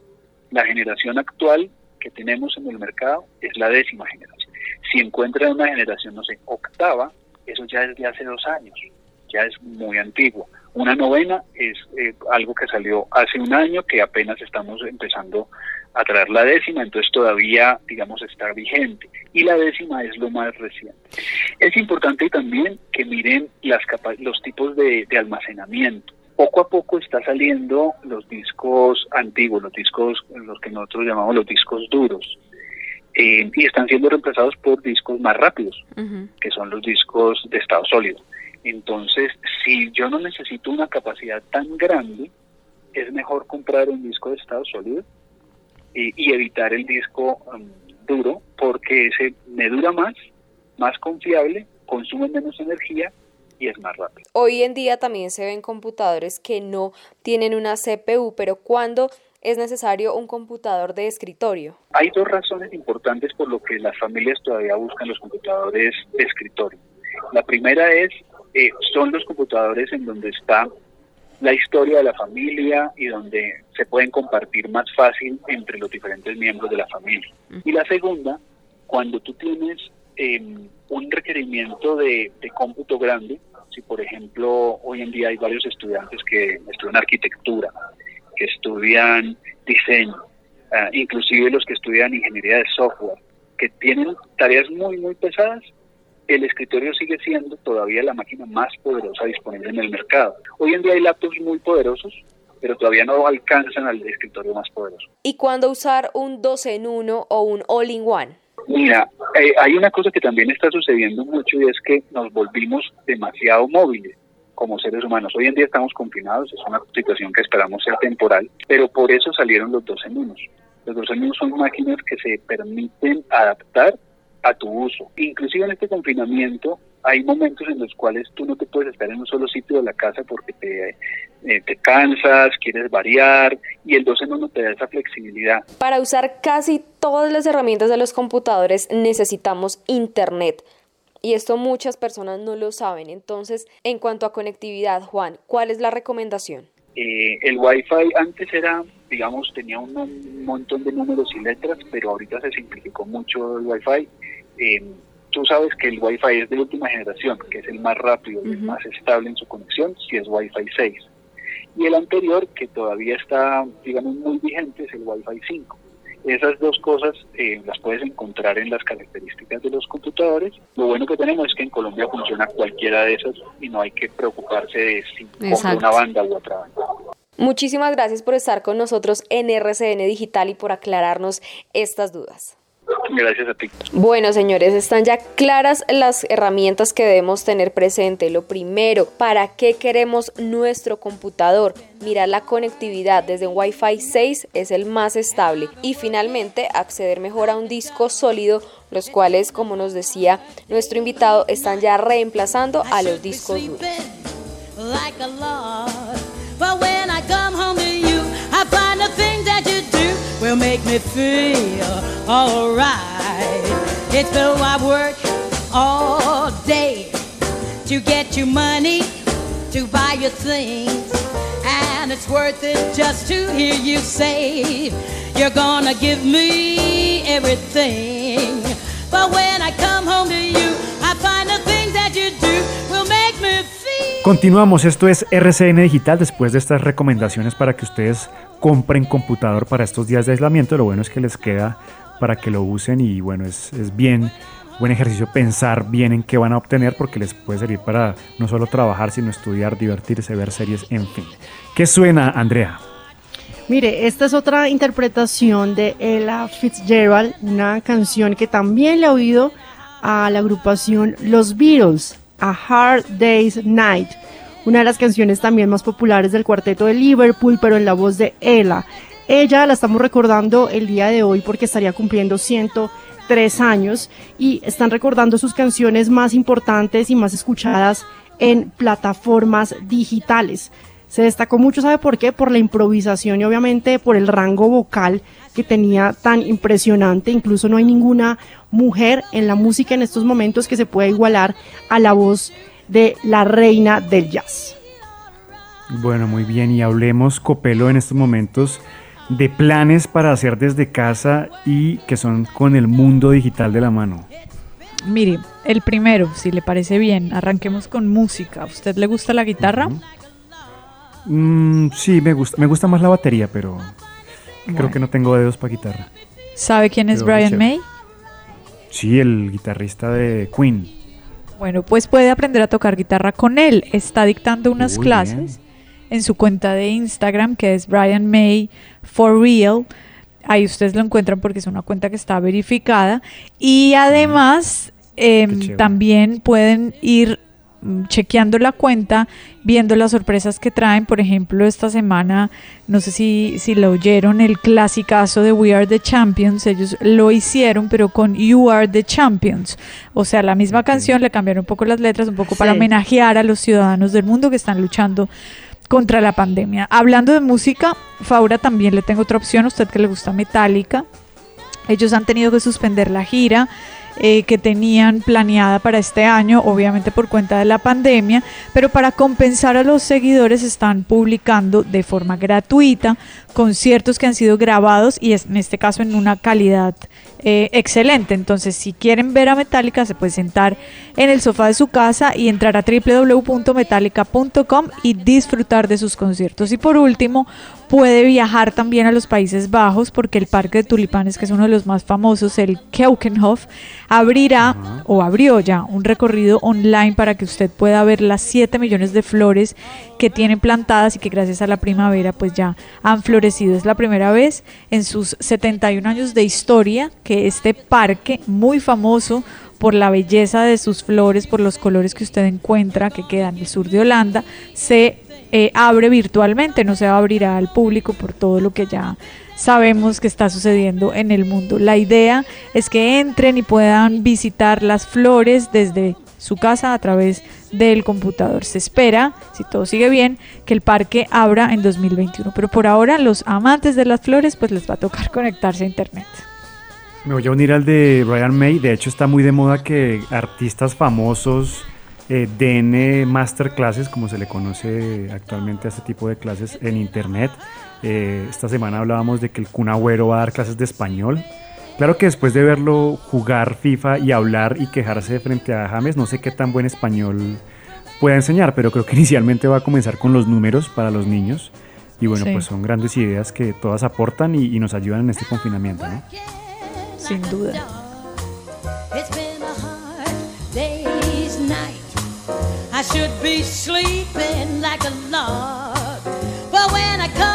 N: La generación actual que tenemos en el mercado es la décima generación. Si encuentran una generación, no sé, octava, eso ya es de hace dos años, ya es muy antiguo. Una novena es eh, algo que salió hace un año, que apenas estamos empezando a traer la décima, entonces todavía, digamos, está vigente. Y la décima es lo más reciente. Es importante también que miren las los tipos de, almacenamiento. Poco a poco está saliendo los discos antiguos, los discos, los que nosotros llamamos los discos duros. Eh, y están siendo reemplazados por discos más rápidos, que son los discos de estado sólido. Entonces, si yo no necesito una capacidad tan grande, es mejor comprar un disco de estado sólido y evitar el disco um, duro porque ese me dura más, más confiable, consume menos energía y es más rápido.
O: Hoy en día también se ven computadores que no tienen una CPU, pero ¿cuándo es necesario un computador de escritorio?
N: Hay dos razones importantes por lo que las familias todavía buscan los computadores de escritorio. La primera es, eh, son los computadores en donde está la historia de la familia y donde se pueden compartir más fácil entre los diferentes miembros de la familia. Y la segunda, cuando tú tienes em, un requerimiento de, de cómputo grande, si por ejemplo hoy en día hay varios estudiantes que estudian arquitectura, que estudian diseño, ah, inclusive los que estudian ingeniería de software, que tienen tareas muy, muy pesadas, el escritorio sigue siendo todavía la máquina más poderosa disponible en el mercado. Hoy en día hay laptops muy poderosos, pero todavía no alcanzan al escritorio más poderoso.
O: ¿Y cuándo usar un 2 en 1 o un all-in-one?
N: Mira, eh, hay una cosa que también está sucediendo mucho y es que nos volvimos demasiado móviles como seres humanos. Hoy en día estamos confinados, es una situación que esperamos sea temporal, pero por eso salieron los 12 en Los 12 en son máquinas que se permiten adaptar a tu uso. Inclusive en este confinamiento hay momentos en los cuales tú no te puedes estar en un solo sitio de la casa porque te, eh, te cansas, quieres variar y el 12 en 1 te da esa flexibilidad.
O: Para usar casi todas las herramientas de los computadores necesitamos internet. Y esto muchas personas no lo saben. Entonces, en cuanto a conectividad, Juan, ¿cuál es la recomendación?
N: Eh, el Wi-Fi antes era, digamos, tenía un, montón de números y letras, pero ahorita se simplificó mucho el Wi-Fi. Eh, tú sabes que el Wi-Fi es de última generación, que es el más rápido, el más estable en su conexión, si es Wi-Fi 6. Y el anterior, que todavía está, digamos, muy vigente, es el Wi-Fi 5. Esas dos cosas eh, las puedes encontrar en las características de los computadores. Lo bueno que tenemos es que en Colombia funciona cualquiera de esas y no hay que preocuparse de si compra una banda u otra banda.
O: Muchísimas gracias por estar con nosotros en RCN Digital y por aclararnos estas dudas.
N: Gracias a ti.
O: Bueno, señores, están ya claras las herramientas que debemos tener presente. Lo primero, ¿para qué queremos nuestro computador? Mirar la conectividad desde un Wi-Fi 6 es el más estable. Y finalmente, acceder mejor a un disco sólido, los cuales, como nos decía nuestro invitado, están ya reemplazando a los discos duros. Will make me feel alright. It's though I work all day to get you money to buy your things. And it's worth it just to hear you say you're gonna give me everything. But when I come home to you, I find the things that you do will make me feel.
C: Continuamos, esto es RCN Digital después de estas recomendaciones para que ustedes compren computador para estos días de aislamiento. Lo bueno es que les queda para que lo usen y bueno, es, es bien buen ejercicio pensar bien en qué van a obtener porque les puede servir para no solo trabajar, sino estudiar, divertirse, ver series, en fin. ¿Qué suena, Andrea?
D: Mire, esta es otra interpretación de Ella Fitzgerald, una canción que también le ha oído a la agrupación Los Beatles, A Hard Day's Night una de las canciones también más populares del cuarteto de Liverpool, pero en la voz de Ella. Ella la estamos recordando el día de hoy porque estaría cumpliendo 103 años y están recordando sus canciones más importantes y más escuchadas en plataformas digitales. Se destacó mucho, ¿sabe por qué? Por la improvisación y obviamente por el rango vocal que tenía tan impresionante. Incluso no hay ninguna mujer en la música en estos momentos que se pueda igualar a la voz de la reina del jazz.
C: Bueno, muy bien, y hablemos, Copelo, en estos momentos de planes para hacer desde casa y que son con el mundo digital de la mano.
E: Mire, el primero, si le parece bien, arranquemos con música. ¿A usted le gusta la guitarra?
C: Mm, sí, me gusta, me gusta más la batería, pero creo que no tengo dedos para guitarra.
E: ¿Sabe quién es Brian May?
C: Sí, el guitarrista de Queen.
E: Bueno, pues puede aprender a tocar guitarra con él. Está dictando unas clases en su cuenta de Instagram que es Brian May for Real. Ahí ustedes lo encuentran porque es una cuenta que está verificada. Y además em, también pueden ir mm, chequeando la cuenta, viendo las sorpresas que traen. Por ejemplo, esta semana, no sé si, si lo oyeron, el clasicazo de We Are the Champions. Ellos lo hicieron, pero con You Are the Champions. O sea, la misma canción, le cambiaron un poco las letras, un poco para
D: Sí.
E: homenajear a los ciudadanos del mundo que están luchando contra la pandemia. Hablando de música, Faura también le tengo otra opción, a usted que le gusta Metallica. Ellos han tenido que suspender la gira eh, que tenían planeada para este año, obviamente por cuenta de la pandemia, pero para compensar a los seguidores están publicando de forma gratuita conciertos que han sido grabados y es, en este caso en una calidad eh, excelente. Entonces, si quieren ver a Metallica, se puede sentar en el sofá de su casa y entrar a www.metallica.com y disfrutar de sus conciertos. Y por último, puede viajar también a los Países Bajos porque el Parque de Tulipanes, que es uno de los más famosos, el Keukenhof, abrirá o abrió ya un recorrido online para que usted pueda ver las 7 millones de flores que tienen plantadas y que gracias a la primavera pues ya han florecido. Es la primera vez en sus 71 años de historia que este parque muy famoso por la belleza de sus flores, por los colores que usted encuentra que quedan en el sur de Holanda, se eh, abre virtualmente, no se abrirá al público por todo lo que ya sabemos que está sucediendo en el mundo. La idea es que entren y puedan visitar las flores desde su casa a través del computador. Se espera, si todo sigue bien, que el parque abra en 2021, pero por ahora los amantes de las flores pues les va a tocar [laughs] conectarse a internet.
C: Me voy a unir al de Brian May. De hecho, está muy de moda que artistas famosos eh, den eh, masterclasses, como se le conoce actualmente a este tipo de clases en internet. Eh, esta semana hablábamos de que el Kun Agüero va a dar clases de español. Claro que después de verlo jugar FIFA y hablar y quejarse frente a James, no sé qué tan buen español pueda enseñar, pero creo que [laughs] inicialmente va a comenzar con los números para los niños. Y bueno,
E: Sí.
C: pues son grandes ideas que todas aportan y, y nos ayudan en este confinamiento, ¿no?
E: Sin duda.
B: It's been a hard day's night. I should be sleeping like a log. But when I come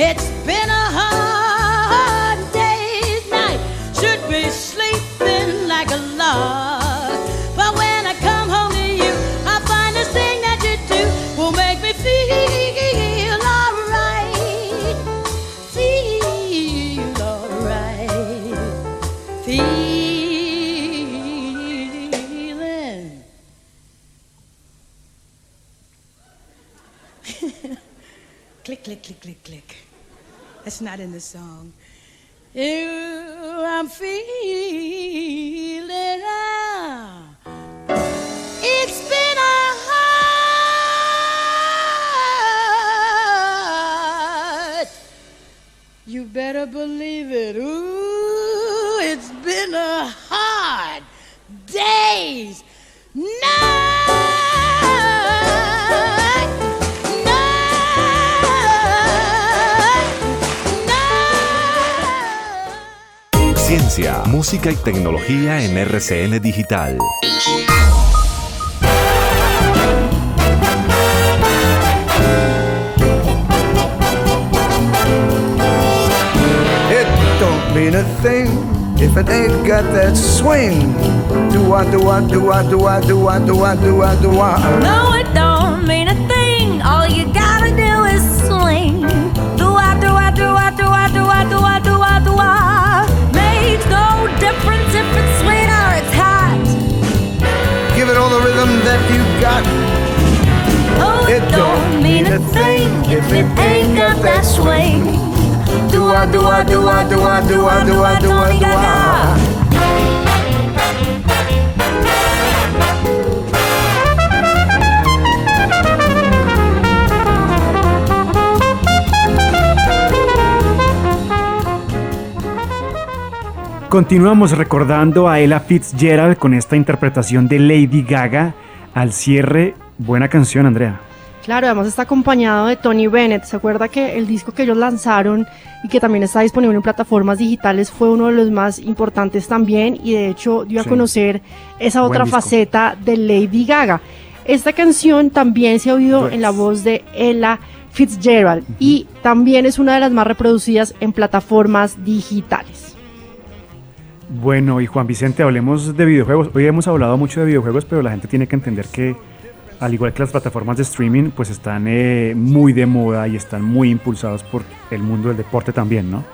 B: It's been a hard day's night. Should be sleeping like a log. But when I come home to you, I find this thing that you do will make me feel alright. Feel alright. Feeling. [laughs] click, click, click, click, click. That's not in the song. You, I'm feeling. ah. It's been a hard. You better believe it. Ooh, it's been a hard days.
A: Ciencia, música y tecnología en RCN Digital.
P: It don't mean a thing if it ain't got that swing. Do I, do I, do I, do I, do I, do I, do I, do I?
K: No, no difference if it's sweet or it's hot.
P: Give it all the rhythm that you got.
K: Oh, it don't mean a thing if it ain't got that swing. Do I, do I, do I, do I, do I, do I, do I, do I.
C: Continuamos recordando a Ella Fitzgerald con esta interpretación de Lady Gaga. Al cierre, buena canción, Andrea.
D: Claro, además está acompañado de Tony Bennett. ¿Se acuerda que el disco que ellos lanzaron y que también está disponible en plataformas digitales fue uno de los más importantes también y de hecho dio a
C: Sí.
D: conocer esa
C: Buen
D: otra
C: disco.
D: faceta de Lady Gaga? Esta canción también se ha oído en la voz de Ella Fitzgerald y también es una de las más reproducidas en plataformas digitales.
C: Bueno, y Juan Vicente, hablemos de videojuegos. Hoy hemos hablado mucho de videojuegos, pero la gente tiene que entender que, al igual que las plataformas de streaming, pues están eh, muy de moda y están muy impulsados por el mundo del deporte también, ¿no?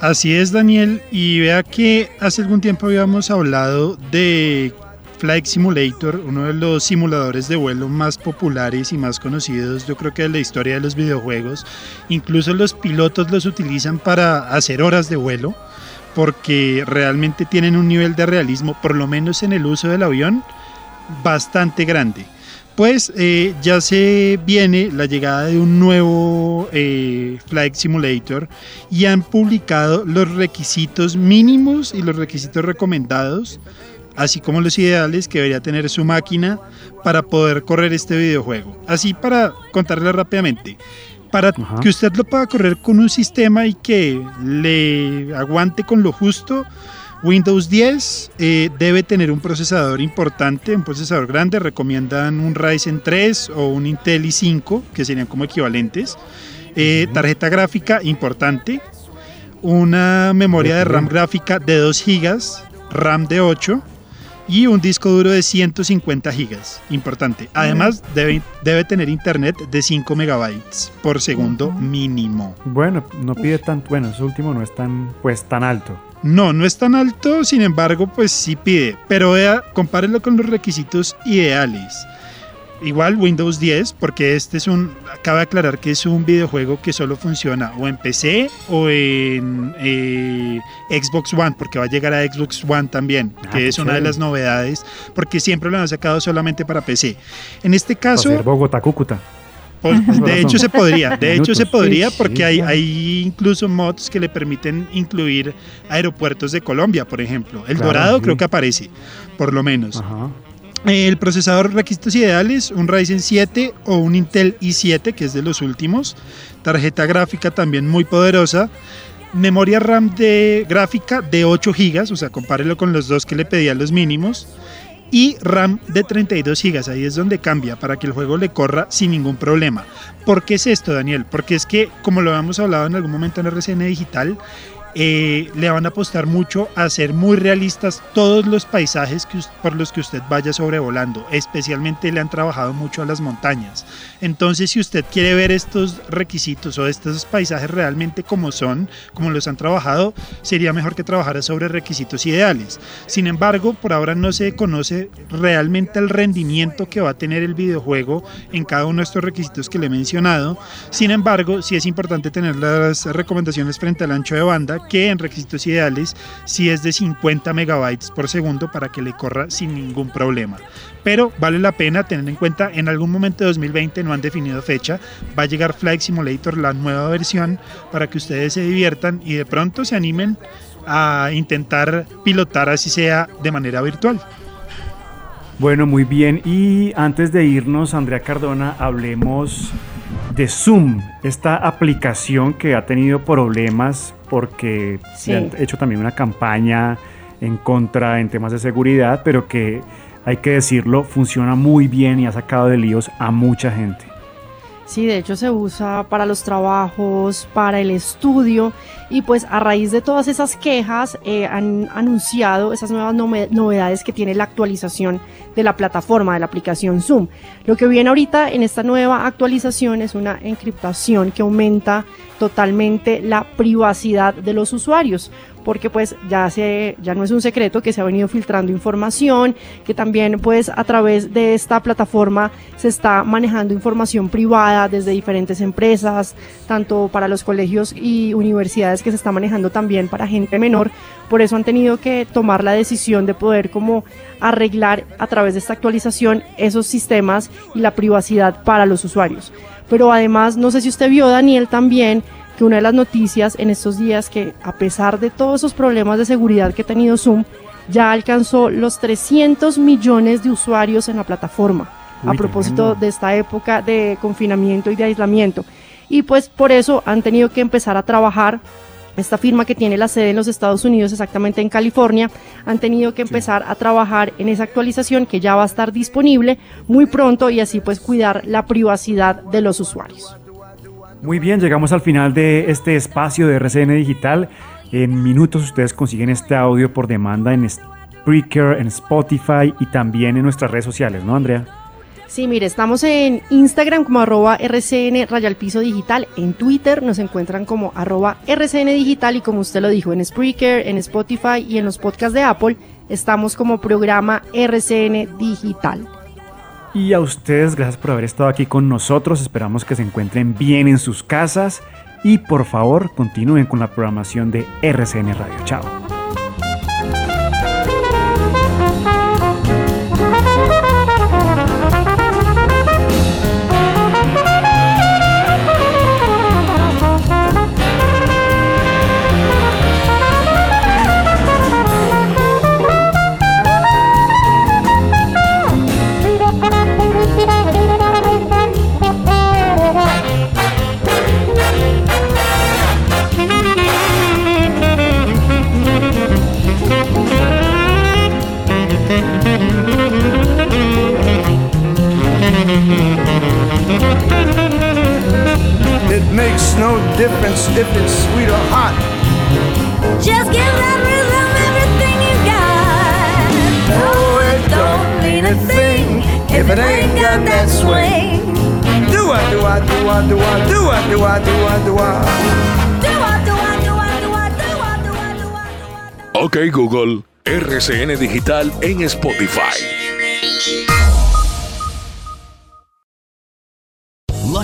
I: Así es, Daniel. Y vea que hace algún tiempo habíamos hablado de Flight Simulator, uno de los simuladores de vuelo más populares y más conocidos, yo creo que de la historia de los videojuegos. Incluso los pilotos los utilizan para hacer horas de vuelo porque realmente tienen un nivel de realismo, por lo menos en el uso del avión, bastante grande. Pues eh, ya se viene la llegada de un nuevo eh, Flight Simulator y han publicado los requisitos mínimos y los requisitos recomendados, así como los ideales que debería tener su máquina para poder correr este videojuego. Así para contarles rápidamente para que usted lo pueda correr con un sistema y que le aguante con lo justo, Windows 10 eh, debe tener un procesador importante, un procesador grande. Recomiendan un Ryzen 3 o un Intel i5, que serían como equivalentes. Eh, tarjeta gráfica importante. Una memoria de RAM gráfica de 2 GB, RAM de 8 y un disco duro de 150 gigas, importante. Además, debe, debe tener internet de 5 megabytes por segundo mínimo.
C: Bueno, no pide tanto, bueno, ese último no es tan, pues, tan alto.
I: No, no es tan alto, sin embargo, pues sí pide. Pero vea, compárelo con los requisitos ideales. Igual Windows 10, porque este es un, acaba de aclarar que es un videojuego que solo funciona o en PC o en eh, Xbox One, porque va a llegar a Xbox One también,
C: Ah,
I: que es una de las novedades, porque siempre lo han sacado solamente para PC. En este caso,
C: Bogotá, Cúcuta.
I: pues, de hecho se podría, de hecho se podría porque hay, hay incluso mods que le permiten incluir aeropuertos de Colombia, por ejemplo. El
C: Claro,
I: Dorado
C: sí.
I: creo que aparece, por lo menos.
C: Ajá.
I: El procesador requisitos ideales, un Ryzen 7 o un Intel i7, que es de los últimos. Tarjeta gráfica también muy poderosa. Memoria RAM de gráfica de 8 GB, o sea, compárelo con los dos que le pedía los mínimos. Y RAM de 32 GB, ahí es donde cambia para que el juego le corra sin ningún problema. ¿Por qué es esto, Daniel? Porque es que, como lo habíamos hablado en algún momento en RCN Digital, eh, le van a apostar mucho a hacer muy realistas todos los paisajes que por los que usted vaya sobrevolando. Especialmente le han trabajado mucho a las montañas. Entonces, si usted quiere ver estos requisitos o estos paisajes realmente como son, como los han trabajado, sería mejor que trabajara sobre requisitos ideales. Sin embargo, por ahora no se conoce realmente el rendimiento que va a tener el videojuego en cada uno de estos requisitos que le he mencionado. Sin embargo, sí es importante tener las recomendaciones frente al ancho de banda, que en requisitos ideales sí es de 50 megabytes por segundo para que le corra sin ningún problema. Pero vale la pena tener en cuenta, en algún momento de 2020, no han definido fecha, va a llegar Flight Simulator, la nueva versión, para que ustedes se diviertan y de pronto se animen a intentar pilotar así sea de manera virtual.
C: Bueno, muy bien. Y antes de irnos, Andrea Cardona, hablemos de Zoom, esta aplicación que ha tenido problemas porque
D: Sí.
C: le han hecho también una campaña en contra en temas de seguridad, pero que hay que decirlo, funciona muy bien y ha sacado de líos a mucha gente.
D: Sí, de hecho se usa para los trabajos, para el estudio y pues a raíz de todas esas quejas eh, han anunciado esas nuevas novedades que tiene la actualización de la plataforma, de la aplicación Zoom. Lo que viene ahorita en esta nueva actualización es una encriptación que aumenta totalmente la privacidad de los usuarios porque pues ya se ya no es un secreto que se ha venido filtrando información, que también pues a través de esta plataforma se está manejando información privada desde diferentes empresas, tanto para los colegios y universidades que se está manejando también para gente menor, por eso han tenido que tomar la decisión de poder como arreglar a través de esta actualización esos sistemas y la privacidad para los usuarios. Pero además, no sé si usted vio Daniel también que una de las noticias en estos días que a pesar de todos esos problemas de seguridad que ha tenido Zoom, ya alcanzó los 300 millones de usuarios en la plataforma, a propósito
C: tremendo.
D: de esta época de confinamiento y de aislamiento. Y pues por eso han tenido que empezar a trabajar esta firma que tiene la sede en los Estados Unidos, exactamente en California, han tenido que empezar a trabajar en esa actualización que ya va a estar disponible muy pronto y así pues cuidar la privacidad de los usuarios.
C: Muy bien, llegamos al final de este espacio de RCN Digital. En minutos ustedes consiguen este audio por demanda en Spreaker, en Spotify y también en nuestras redes sociales, ¿no, Andrea?
D: Sí, mire, estamos en Instagram como arroba RCN Rayalpiso Digital, en Twitter nos encuentran como arroba RCN Digital y como usted lo dijo, en Spreaker, en Spotify y en los podcasts de Apple estamos como programa RCN Digital.
C: Y a ustedes, gracias por haber estado aquí con nosotros. Esperamos que se encuentren bien en sus casas y por favor continúen con la programación de RCN Radio. Chao.
P: It makes no difference if it's sweet or hot.
K: Just give that rhythm everything you got.
P: Oh, it don't mean a thing if it ain't got that swing. Do I, do I, do I, do Do I, do I, do I, do Do I, do I.
A: Do I do Ok Google, RCN Digital en Spotify.